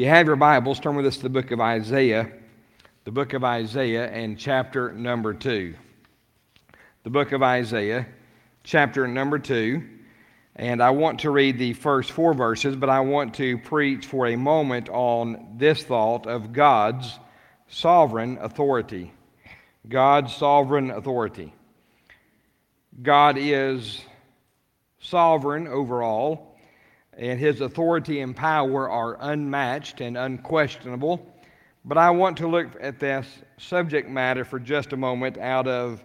you have your Bibles, turn with us to the book of Isaiah, the book of Isaiah, and chapter number 2. The book of Isaiah, chapter number 2. And I want to read the first four verses, but I want to preach for a moment on this thought of God's sovereign authority. God's sovereign authority. God is sovereign over all and his authority and power are unmatched and unquestionable. But I want to look at this subject matter for just a moment out of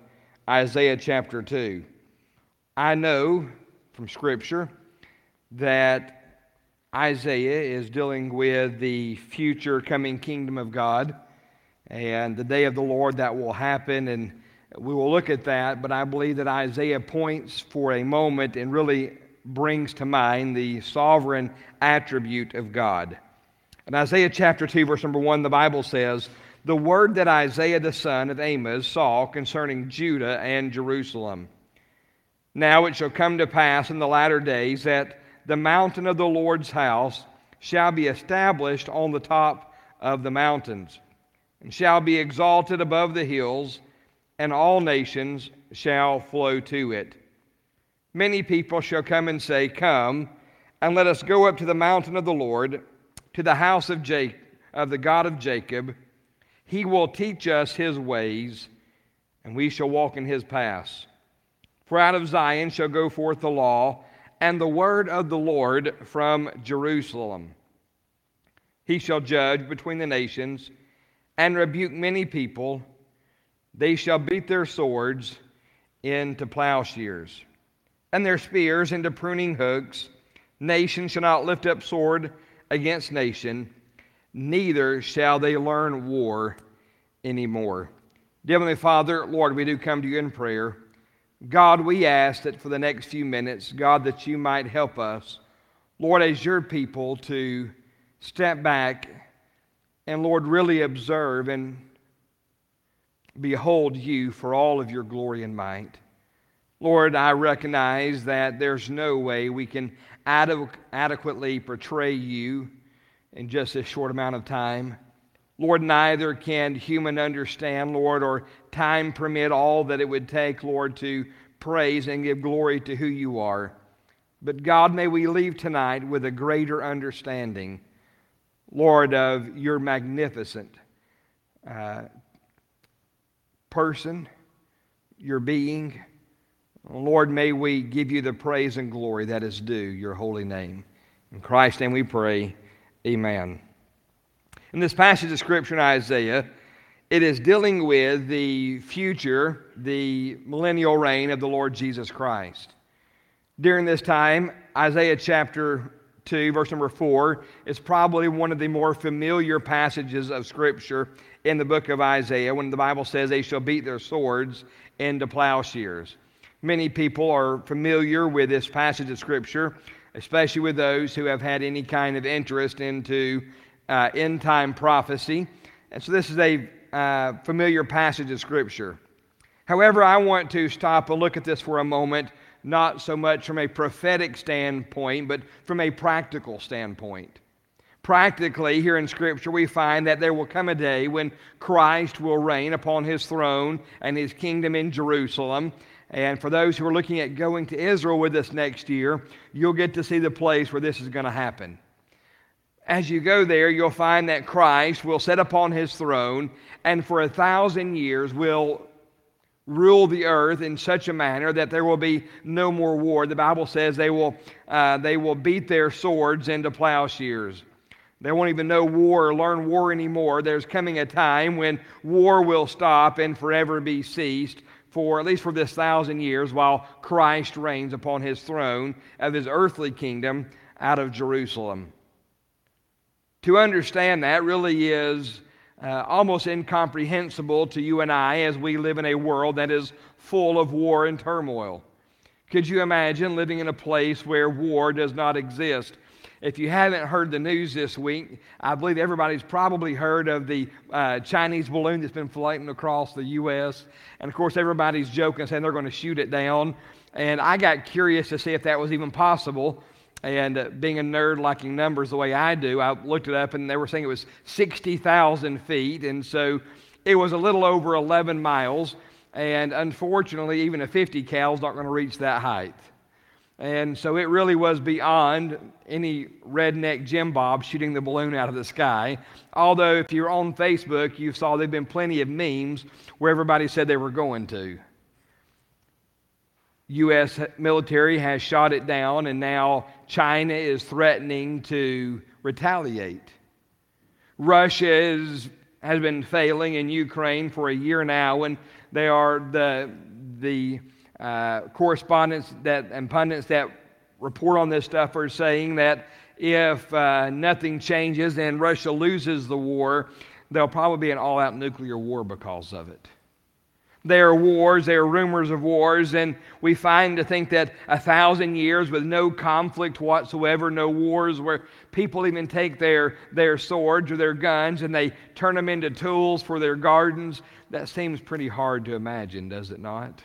Isaiah chapter 2. I know from Scripture that Isaiah is dealing with the future coming kingdom of God and the day of the Lord that will happen, and we will look at that. But I believe that Isaiah points for a moment and really brings to mind the sovereign attribute of God. In Isaiah chapter 2, verse number 1, the Bible says, The word that Isaiah the son of Amos saw concerning Judah and Jerusalem. Now it shall come to pass in the latter days that the mountain of the Lord's house shall be established on the top of the mountains, and shall be exalted above the hills, and all nations shall flow to it many people shall come and say, Come, and let us go up to the mountain of the Lord, to the house of, of the God of Jacob. He will teach us his ways, and we shall walk in his paths. For out of Zion shall go forth the law, and the word of the Lord from Jerusalem. He shall judge between the nations, and rebuke many people. They shall beat their swords into plowshares and their spears into pruning hooks. Nation shall not lift up sword against nation, neither shall they learn war anymore. Dear Heavenly Father, Lord, we do come to you in prayer. God, we ask that for the next few minutes, God, that you might help us, Lord, as your people, to step back and, Lord, really observe and behold you for all of your glory and might. Lord, I recognize that there's no way we can ad- adequately portray you in just a short amount of time. Lord, neither can human understand, Lord, or time permit all that it would take, Lord, to praise and give glory to who you are. But God, may we leave tonight with a greater understanding, Lord, of your magnificent uh, person, your being Lord, may we give you the praise and glory that is due your holy name. In Christ's name we pray, amen. In this passage of Scripture in Isaiah, it is dealing with the future, the millennial reign of the Lord Jesus Christ. During this time, Isaiah chapter 2, verse number 4, is probably one of the more familiar passages of Scripture in the book of Isaiah when the Bible says, They shall beat their swords into plowshares. Many people are familiar with this passage of Scripture, especially with those who have had any kind of interest into uh, end time prophecy. And so this is a uh, familiar passage of Scripture. However, I want to stop and look at this for a moment, not so much from a prophetic standpoint, but from a practical standpoint. Practically, here in Scripture, we find that there will come a day when Christ will reign upon his throne and his kingdom in Jerusalem. And for those who are looking at going to Israel with us next year, you'll get to see the place where this is going to happen. As you go there, you'll find that Christ will sit upon his throne and for a thousand years will rule the earth in such a manner that there will be no more war. The Bible says they will, uh, they will beat their swords into plowshares. They won't even know war or learn war anymore. There's coming a time when war will stop and forever be ceased for at least for this thousand years while Christ reigns upon his throne of his earthly kingdom out of Jerusalem. To understand that really is uh, almost incomprehensible to you and I as we live in a world that is full of war and turmoil. Could you imagine living in a place where war does not exist? If you haven't heard the news this week, I believe everybody's probably heard of the uh, Chinese balloon that's been floating across the U.S. And of course, everybody's joking, saying they're going to shoot it down. And I got curious to see if that was even possible. And uh, being a nerd liking numbers the way I do, I looked it up and they were saying it was 60,000 feet. And so it was a little over 11 miles. And unfortunately, even a 50 cal is not going to reach that height. And so it really was beyond any redneck Jim Bob shooting the balloon out of the sky. Although, if you're on Facebook, you saw there have been plenty of memes where everybody said they were going to. U.S. military has shot it down, and now China is threatening to retaliate. Russia is, has been failing in Ukraine for a year now, and they are the, the uh, correspondents that, and pundits that report on this stuff are saying that if uh, nothing changes and Russia loses the war, there'll probably be an all out nuclear war because of it. There are wars, there are rumors of wars, and we find to think that a thousand years with no conflict whatsoever, no wars where people even take their, their swords or their guns and they turn them into tools for their gardens, that seems pretty hard to imagine, does it not?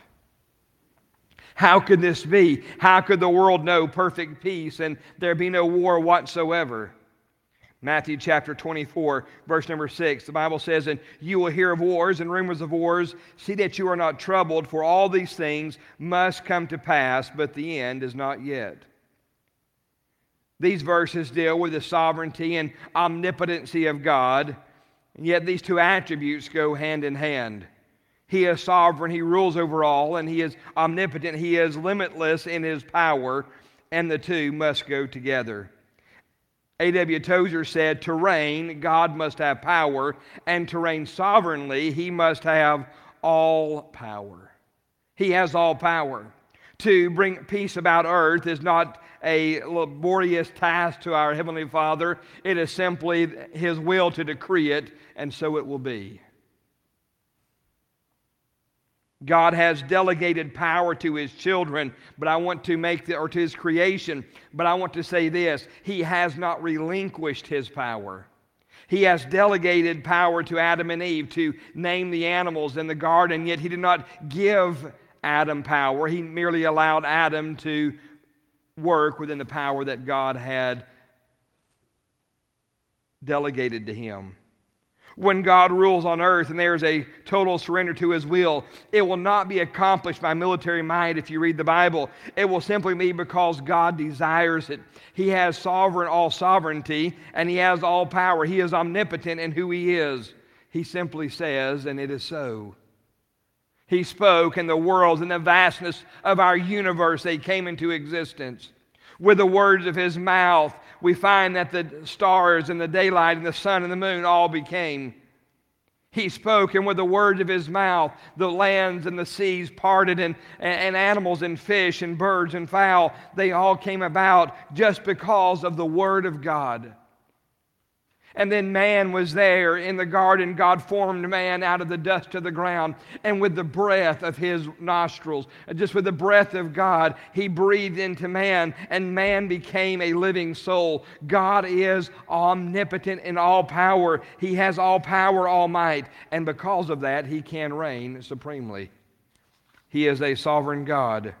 How could this be? How could the world know perfect peace and there be no war whatsoever? Matthew chapter 24, verse number 6, the Bible says, And you will hear of wars and rumors of wars. See that you are not troubled, for all these things must come to pass, but the end is not yet. These verses deal with the sovereignty and omnipotency of God, and yet these two attributes go hand in hand. He is sovereign, He rules over all, and He is omnipotent, He is limitless in His power, and the two must go together. A.W. Tozer said, To reign, God must have power, and to reign sovereignly, he must have all power. He has all power. To bring peace about earth is not a laborious task to our Heavenly Father, it is simply His will to decree it, and so it will be. God has delegated power to his children, but I want to make the, or to his creation, but I want to say this He has not relinquished his power. He has delegated power to Adam and Eve to name the animals in the garden, yet he did not give Adam power. He merely allowed Adam to work within the power that God had delegated to him when God rules on earth and there is a total surrender to his will. It will not be accomplished by military might if you read the Bible. It will simply be because God desires it. He has sovereign all sovereignty and he has all power. He is omnipotent in who he is. He simply says, and it is so. He spoke, and the worlds and the vastness of our universe, they came into existence. With the words of his mouth, we find that the stars and the daylight and the sun and the moon all became. He spoke, and with the words of his mouth, the lands and the seas parted, and, and animals and fish and birds and fowl, they all came about just because of the word of God. And then man was there in the garden. God formed man out of the dust of the ground. And with the breath of his nostrils, just with the breath of God, he breathed into man, and man became a living soul. God is omnipotent in all power. He has all power, all might. And because of that, he can reign supremely. He is a sovereign God.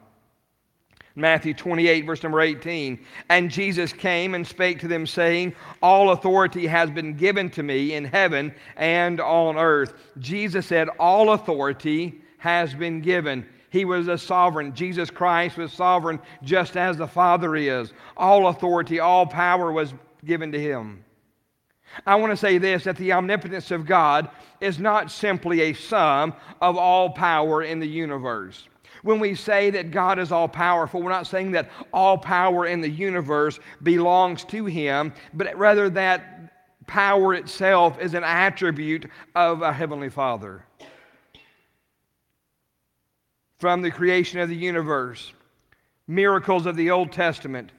Matthew 28, verse number 18. And Jesus came and spake to them, saying, All authority has been given to me in heaven and on earth. Jesus said, All authority has been given. He was a sovereign. Jesus Christ was sovereign just as the Father is. All authority, all power was given to him. I want to say this that the omnipotence of God is not simply a sum of all power in the universe. When we say that God is all powerful, we're not saying that all power in the universe belongs to Him, but rather that power itself is an attribute of a Heavenly Father. From the creation of the universe, miracles of the Old Testament,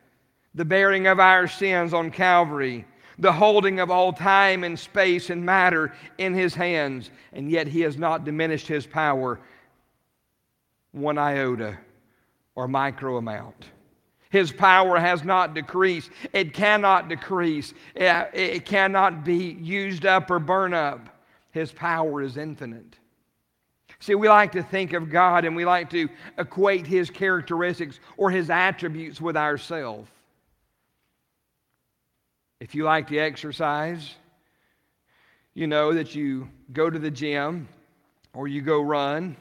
the bearing of our sins on Calvary, the holding of all time and space and matter in his hands, and yet he has not diminished his power one iota or micro amount. His power has not decreased. It cannot decrease. It, cannot be used up or burn up. His power is infinite. See, we like to think of God and we like to equate his characteristics or his attributes with ourselves. If you like to exercise, you know that you go to the gym or you go run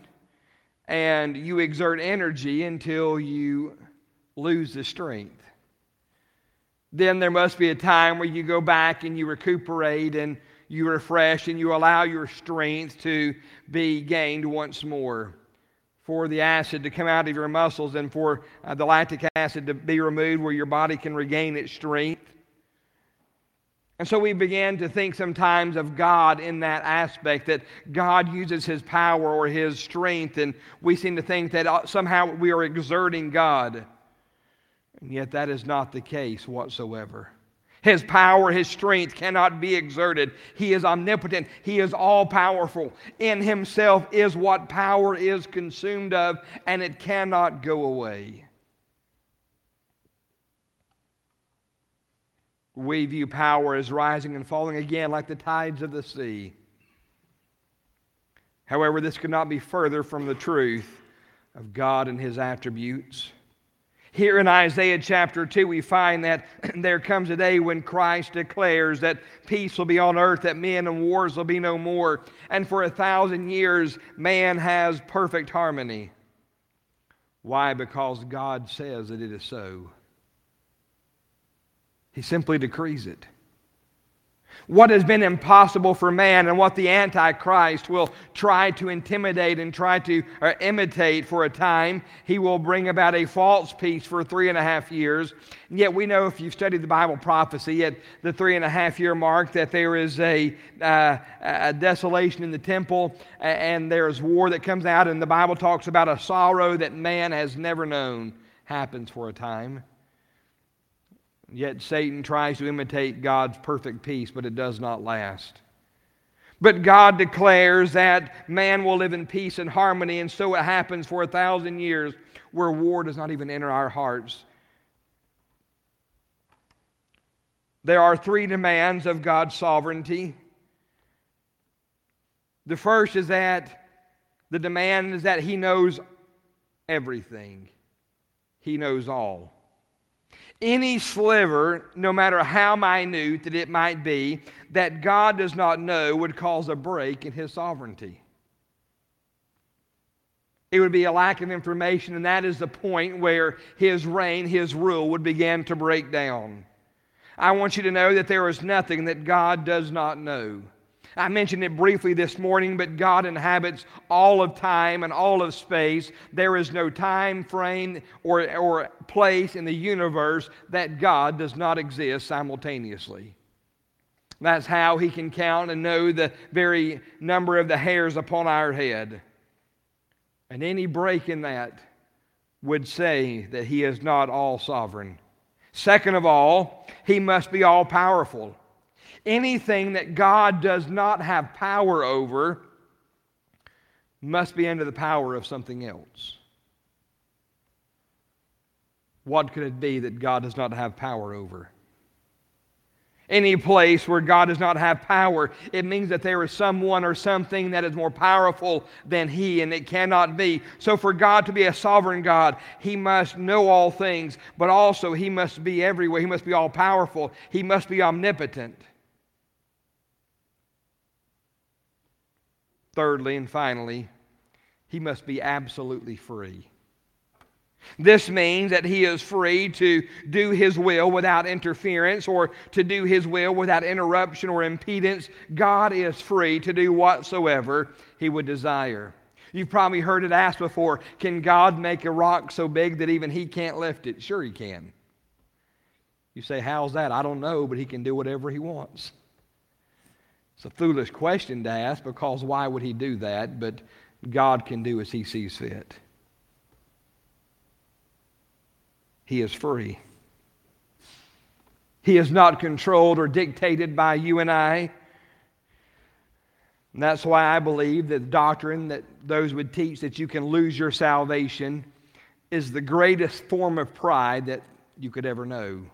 and you exert energy until you lose the strength. Then there must be a time where you go back and you recuperate and you refresh and you allow your strength to be gained once more. For the acid to come out of your muscles and for uh, the lactic acid to be removed where your body can regain its strength. And so we began to think sometimes of God in that aspect, that God uses his power or his strength, and we seem to think that uh, somehow we are exerting God. And yet that is not the case whatsoever. His power, his strength cannot be exerted. He is omnipotent. He is all powerful. In himself is what power is consumed of, and it cannot go away. We view power as rising and falling again like the tides of the sea. However, this could not be further from the truth of God and his attributes. Here in Isaiah chapter 2, we find that there comes a day when Christ declares that peace will be on earth, that men and wars will be no more. And for a thousand years, man has perfect harmony. Why? Because God says that it is so. He simply decrees it. What has been impossible for man and what the Antichrist will try to intimidate and try to uh, imitate for a time, he will bring about a false peace for three and a half years. And yet, we know if you've studied the Bible prophecy at the three and a half year mark that there is a, uh, a desolation in the temple and there's war that comes out, and the Bible talks about a sorrow that man has never known happens for a time. Yet Satan tries to imitate God's perfect peace, but it does not last. But God declares that man will live in peace and harmony, and so it happens for a thousand years where war does not even enter our hearts. There are three demands of God's sovereignty. The first is that the demand is that He knows everything, He knows all any sliver, no matter how minute that it might be, that God does not know would cause a break in his sovereignty. It would be a lack of information, and that is the point where his reign, his rule would begin to break down. I want you to know that there is nothing that God does not know. I mentioned it briefly this morning, but God inhabits all of time and all of space. There is no time frame or, or place in the universe that God does not exist simultaneously. That's how He can count and know the very number of the hairs upon our head. And any break in that would say that He is not all sovereign. Second of all, He must be all powerful. Anything that God does not have power over must be under the power of something else. What could it be that God does not have power over? Any place where God does not have power, it means that there is someone or something that is more powerful than He, and it cannot be. So, for God to be a sovereign God, He must know all things, but also He must be everywhere. He must be all powerful. He must be omnipotent. Thirdly and finally, he must be absolutely free. This means that he is free to do his will without interference or to do his will without interruption or impedance. God is free to do whatsoever he would desire. You've probably heard it asked before can God make a rock so big that even he can't lift it? Sure, he can. You say, How's that? I don't know, but he can do whatever he wants. It's a foolish question to ask because why would he do that? But God can do as he sees fit. He is free. He is not controlled or dictated by you and I. And that's why I believe that the doctrine that those would teach that you can lose your salvation is the greatest form of pride that you could ever know.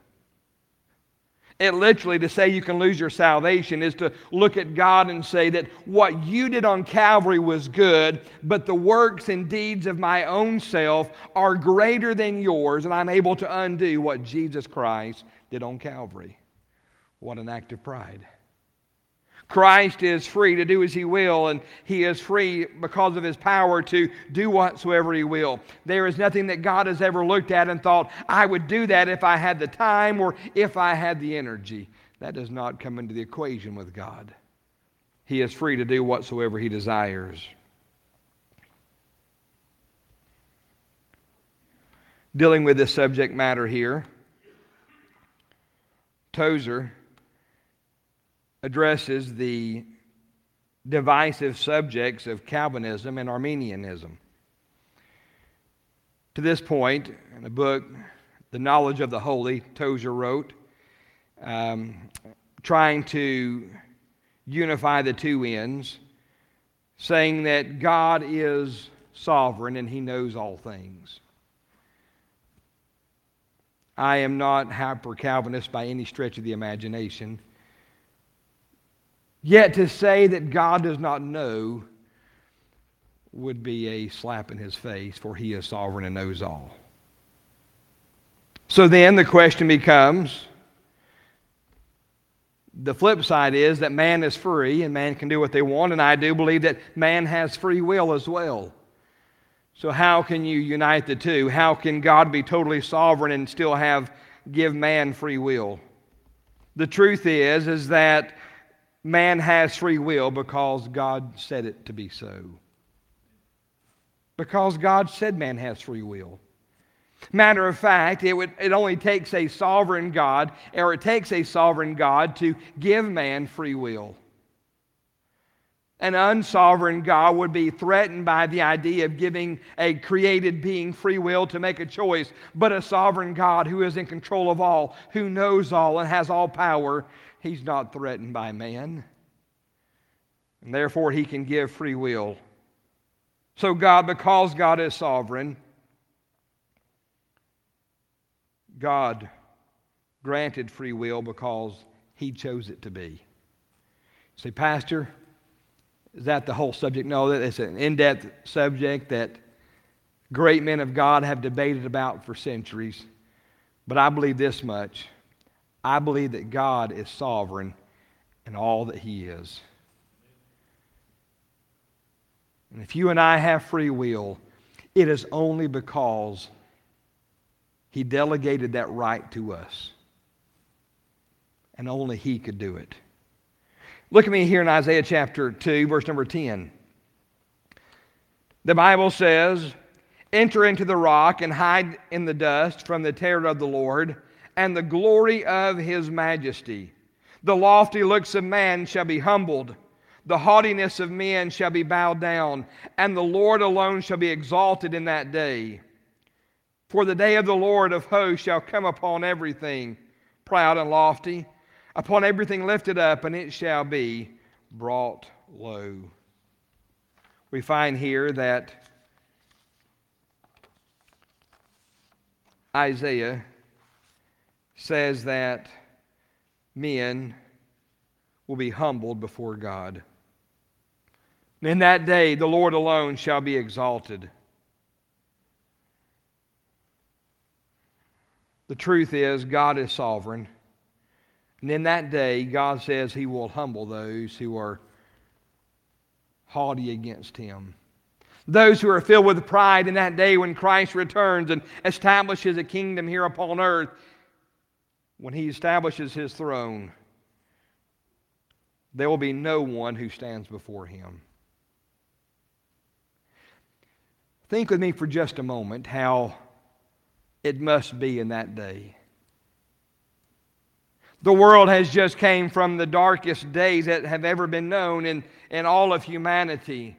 It literally, to say you can lose your salvation, is to look at God and say that what you did on Calvary was good, but the works and deeds of my own self are greater than yours, and I'm able to undo what Jesus Christ did on Calvary. What an act of pride. Christ is free to do as he will, and he is free because of his power to do whatsoever he will. There is nothing that God has ever looked at and thought, I would do that if I had the time or if I had the energy. That does not come into the equation with God. He is free to do whatsoever he desires. Dealing with this subject matter here, Tozer addresses the divisive subjects of Calvinism and Arminianism. To this point, in the book, The Knowledge of the Holy, Tozer wrote, um, trying to unify the two ends, saying that God is sovereign and he knows all things. I am not hyper Calvinist by any stretch of the imagination. Yet to say that God does not know would be a slap in his face, for he is sovereign and knows all. So then the question becomes the flip side is that man is free and man can do what they want, and I do believe that man has free will as well. So how can you unite the two? How can God be totally sovereign and still have give man free will? The truth is is that man has free will because God said it to be so. Because God said man has free will. Matter of fact, it, would, it only takes a sovereign God, or it takes a sovereign God to give man free will. An unsovereign God would be threatened by the idea of giving a created being free will to make a choice, but a sovereign God who is in control of all, who knows all, and has all power, he's not threatened by man. And therefore, he can give free will. So, God, because God is sovereign, God granted free will because he chose it to be. Say, Pastor, is that the whole subject? No, it's an in depth subject that great men of God have debated about for centuries. But I believe this much I believe that God is sovereign in all that He is. And if you and I have free will, it is only because he delegated that right to us. And only He could do it. Look at me here in Isaiah chapter 2, verse number 10. The Bible says, Enter into the rock and hide in the dust from the terror of the Lord and the glory of his majesty. The lofty looks of man shall be humbled, the haughtiness of men shall be bowed down, and the Lord alone shall be exalted in that day. For the day of the Lord of hosts shall come upon everything proud and lofty, upon everything lifted up, and it shall be brought low. We find here that Isaiah says that men will be humbled before God. In that day, the Lord alone shall be exalted. The truth is, God is sovereign. And in that day, God says He will humble those who are haughty against Him. Those who are filled with pride in that day when Christ returns and establishes a kingdom here upon earth, when He establishes His throne, there will be no one who stands before Him. Think with me for just a moment how it must be in that day. The world has just came from the darkest days that have ever been known in, in all of humanity,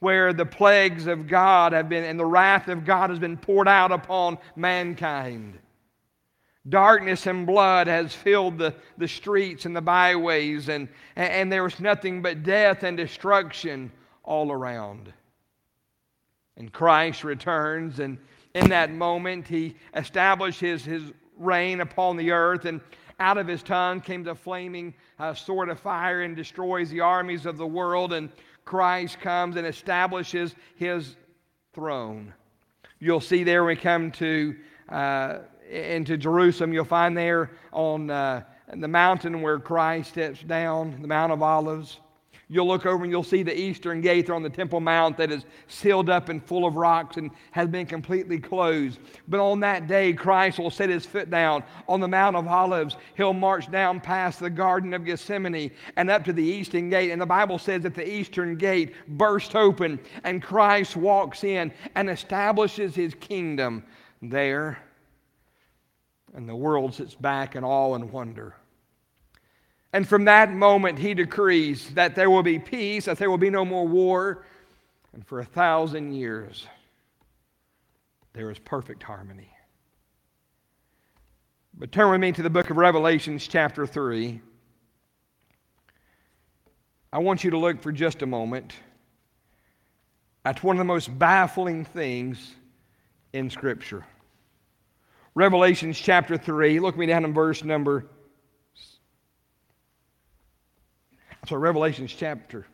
where the plagues of God have been and the wrath of God has been poured out upon mankind. Darkness and blood has filled the, the streets and the byways, and, and there was nothing but death and destruction all around. And Christ returns, and in that moment, he established his, reign upon the earth, and out of his tongue came the flaming uh, sword of fire and destroys the armies of the world. And Christ comes and establishes his throne. You'll see there we come to uh, into Jerusalem, you'll find there on uh, the mountain where Christ steps down, the Mount of Olives. You'll look over and you'll see the eastern gate there on the Temple Mount that is sealed up and full of rocks and has been completely closed. But on that day, Christ will set his foot down on the Mount of Olives. He'll march down past the Garden of Gethsemane and up to the eastern gate. And the Bible says that the eastern gate burst open and Christ walks in and establishes his kingdom there. And the world sits back in awe and wonder. And from that moment, he decrees that there will be peace, that there will be no more war. And for a thousand years, there is perfect harmony. But turn with me to the book of Revelations, chapter 3. I want you to look for just a moment at one of the most baffling things in Scripture. Revelations chapter 3, look me down in verse number So, Revelations chapter.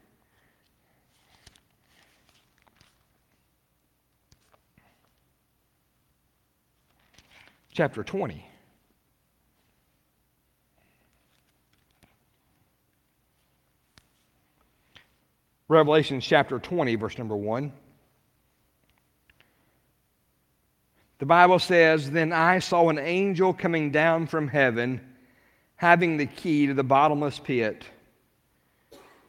Chapter 20. Revelation chapter 20, verse number 1. The Bible says, Then I saw an angel coming down from heaven, having the key to the bottomless pit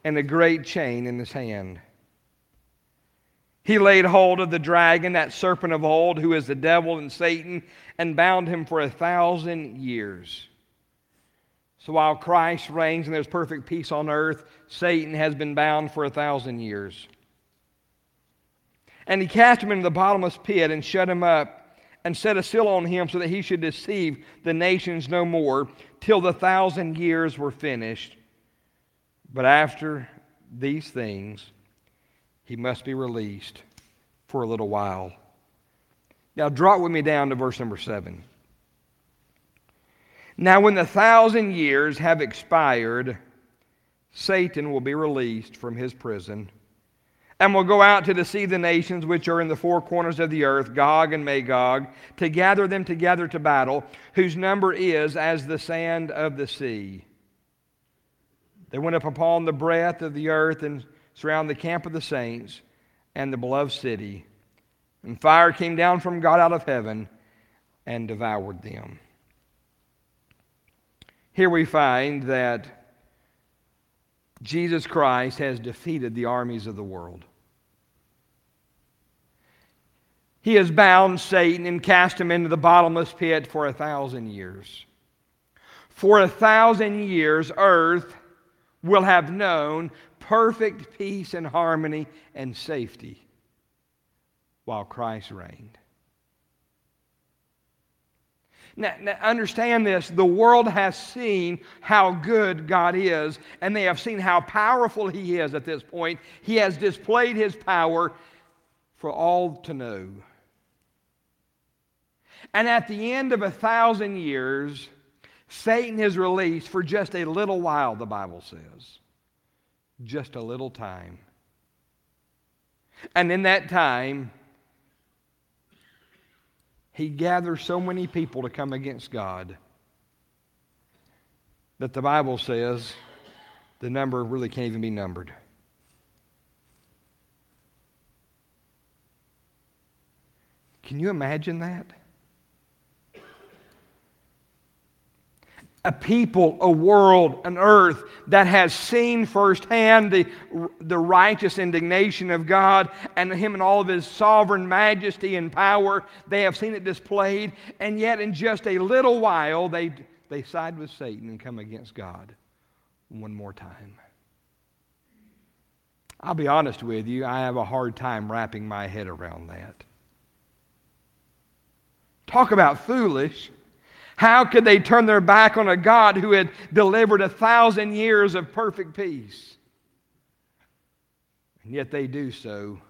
and a great chain in his hand. He laid hold of the dragon, that serpent of old, who is the devil and Satan, and bound him for a thousand years. So while Christ reigns and there's perfect peace on earth, Satan has been bound for a thousand years. And he cast him into the bottomless pit and shut him up and set a seal on him so that he should deceive the nations no more till the thousand years were finished. But after these things, he must be released for a little while. Now, drop with me down to verse number seven. Now, when the thousand years have expired, Satan will be released from his prison and will go out to deceive the nations which are in the four corners of the earth, Gog and Magog, to gather them together to battle, whose number is as the sand of the sea. They went up upon the breadth of the earth and surrounded the camp of the saints and the beloved city. And fire came down from God out of heaven and devoured them. Here we find that Jesus Christ has defeated the armies of the world. He has bound Satan and cast him into the bottomless pit for a thousand years. For a thousand years, earth will have known perfect peace and harmony and safety while Christ reigned. Now, now, understand this the world has seen how good God is, and they have seen how powerful He is at this point. He has displayed His power for all to know. And at the end of a thousand years, Satan is released for just a little while, the Bible says. Just a little time. And in that time, he gathers so many people to come against God that the Bible says the number really can't even be numbered. Can you imagine that? A people, a world, an earth that has seen firsthand the, the righteous indignation of God and Him and all of His sovereign majesty and power. They have seen it displayed, and yet in just a little while they, they side with Satan and come against God one more time. I'll be honest with you, I have a hard time wrapping my head around that. Talk about foolish. How could they turn their back on a God who had delivered a thousand years of perfect peace? And yet they do so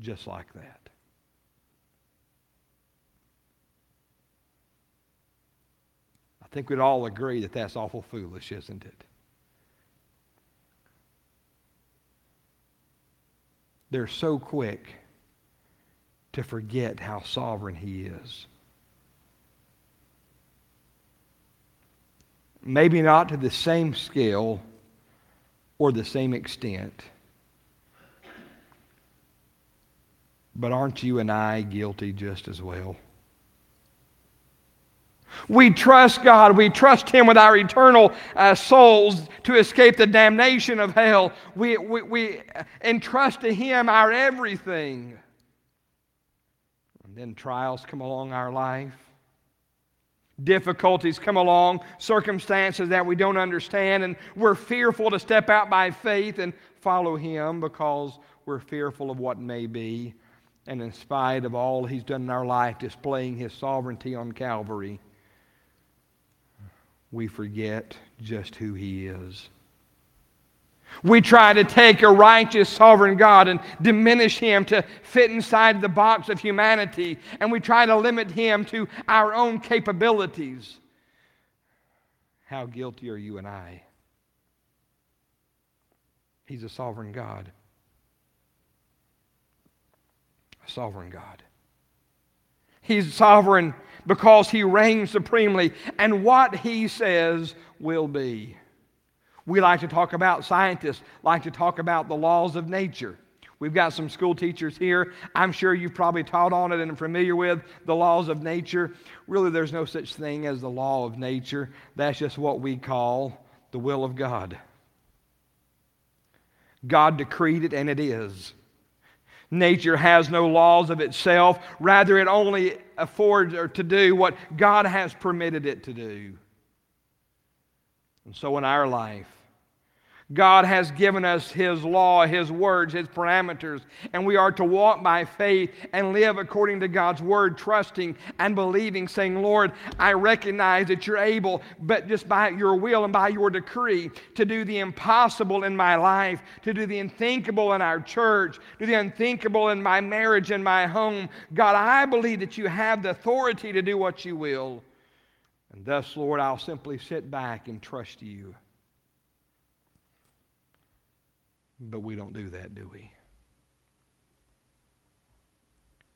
just like that. I think we'd all agree that that's awful foolish, isn't it? They're so quick to forget how sovereign He is. Maybe not to the same scale or the same extent. But aren't you and I guilty just as well? We trust God. We trust Him with our eternal uh, souls to escape the damnation of hell. We, we, we entrust to Him our everything. And then trials come along our life. Difficulties come along, circumstances that we don't understand, and we're fearful to step out by faith and follow Him because we're fearful of what may be. And in spite of all He's done in our life, displaying His sovereignty on Calvary, we forget just who He is. We try to take a righteous, sovereign God and diminish Him to fit inside the box of humanity, and we try to limit Him to our own capabilities. How guilty are you and I? He's a sovereign God. A sovereign God. He's sovereign because He reigns supremely, and what He says will be. We like to talk about, scientists like to talk about the laws of nature. We've got some school teachers here. I'm sure you've probably taught on it and are familiar with the laws of nature. Really, there's no such thing as the law of nature. That's just what we call the will of God. God decreed it, and it is. Nature has no laws of itself. Rather, it only affords or to do what God has permitted it to do. And so in our life, God has given us His law, His words, His parameters, and we are to walk by faith and live according to God's word, trusting and believing, saying, Lord, I recognize that you're able, but just by your will and by your decree, to do the impossible in my life, to do the unthinkable in our church, do the unthinkable in my marriage and my home. God, I believe that you have the authority to do what you will. And thus, Lord, I'll simply sit back and trust you. But we don't do that, do we?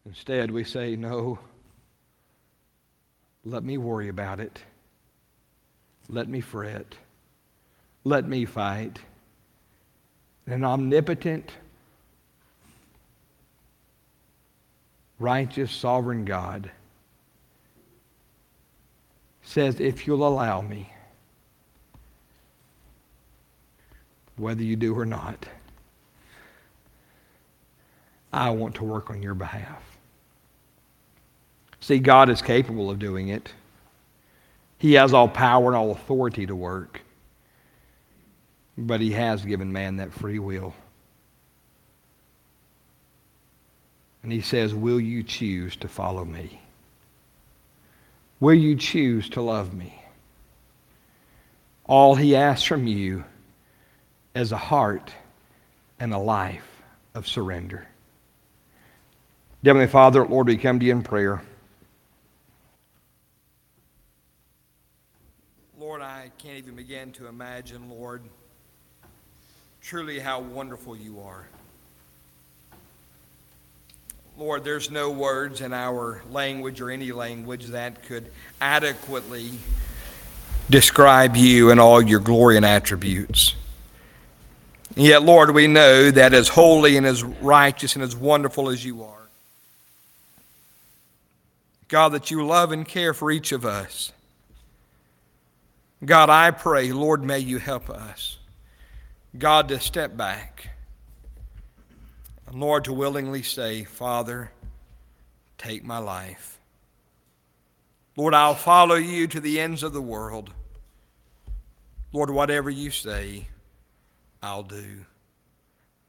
Instead, we say, no, let me worry about it. Let me fret. Let me fight. An omnipotent, righteous, sovereign God says, if you'll allow me, whether you do or not. I want to work on your behalf. See, God is capable of doing it. He has all power and all authority to work. But He has given man that free will. And He says, Will you choose to follow me? Will you choose to love me? All He asks from you is a heart and a life of surrender. Heavenly Father, Lord, we come to you in prayer. Lord, I can't even begin to imagine, Lord, truly how wonderful you are. Lord, there's no words in our language or any language that could adequately describe you and all your glory and attributes. And yet, Lord, we know that as holy and as righteous and as wonderful as you are, God, that you love and care for each of us. God, I pray, Lord, may you help us. God, to step back. And Lord, to willingly say, Father, take my life. Lord, I'll follow you to the ends of the world. Lord, whatever you say, I'll do.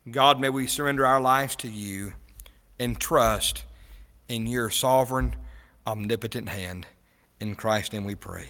God, may we surrender our lives to you and trust in your sovereign, omnipotent hand. In Christ's name we pray.